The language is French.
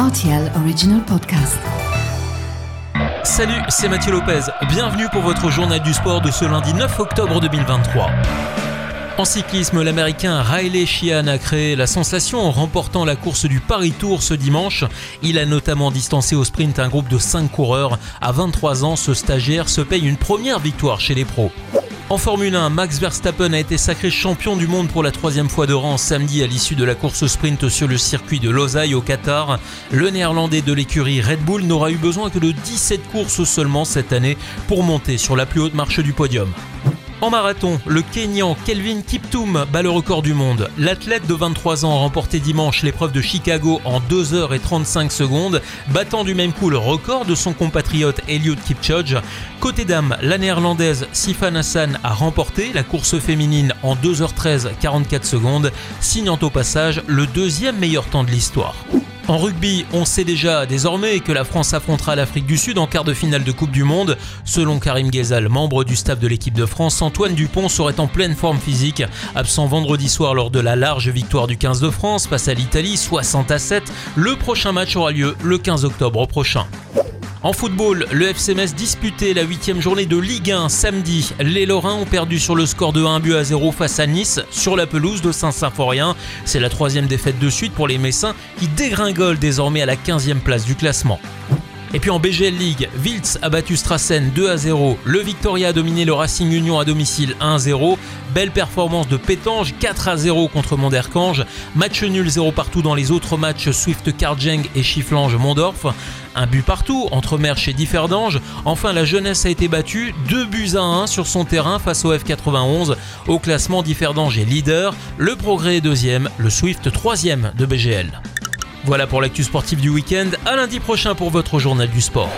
RTL Original Podcast. Salut, c'est Mathieu Lopez. Bienvenue pour votre journal du sport de ce lundi 9 octobre 2023. En cyclisme, l'Américain Riley Sheehan a créé la sensation en remportant la course du Paris Tour ce dimanche. Il a notamment distancé au sprint un groupe de 5 coureurs. À 23 ans, ce stagiaire se paye une première victoire chez les pros. En Formule 1, Max Verstappen a été sacré champion du monde pour la troisième fois de rang samedi à l'issue de la course sprint sur le circuit de Losail au Qatar. Le néerlandais de l'écurie Red Bull n'aura eu besoin que de 17 courses seulement cette année pour monter sur la plus haute marche du podium. En marathon, le Kenyan Kelvin Kiptoum bat le record du monde. L'athlète de 23 ans a remporté dimanche l'épreuve de Chicago en 2h35 secondes, battant du même coup le record de son compatriote Eliud Kipchoge. Côté dames, la néerlandaise Sifan Hassan a remporté la course féminine en 2h13 44 secondes, signant au passage le deuxième meilleur temps de l'histoire. En rugby, on sait déjà désormais que la France affrontera l'Afrique du Sud en quart de finale de Coupe du Monde. Selon Karim Ghezal, membre du staff de l'équipe de France, Antoine Dupont serait en pleine forme physique, absent vendredi soir lors de la large victoire du 15 de France face à l'Italie 60 à 7. Le prochain match aura lieu le 15 octobre prochain. En football, le FC disputait la huitième journée de Ligue 1 samedi. Les Lorrains ont perdu sur le score de 1 but à 0 face à Nice sur la pelouse de Saint-Symphorien. C'est la troisième défaite de suite pour les Messins qui dégringolent désormais à la 15e place du classement. Et puis en BGL League, Wiltz a battu Strassen 2 à 0. Le Victoria a dominé le Racing Union à domicile 1 à 0. Belle performance de Pétange 4 à 0 contre Monderkange. Match nul 0 partout dans les autres matchs Swift Cardjeng et Chifflange Mondorf. Un but partout entre Merch et Differdange. Enfin, la jeunesse a été battue 2 buts à 1 sur son terrain face au F91. Au classement, Differdange est leader. Le Progrès est deuxième. Le Swift troisième de BGL. Voilà pour l'actu sportive du week-end. À lundi prochain pour votre journal du sport.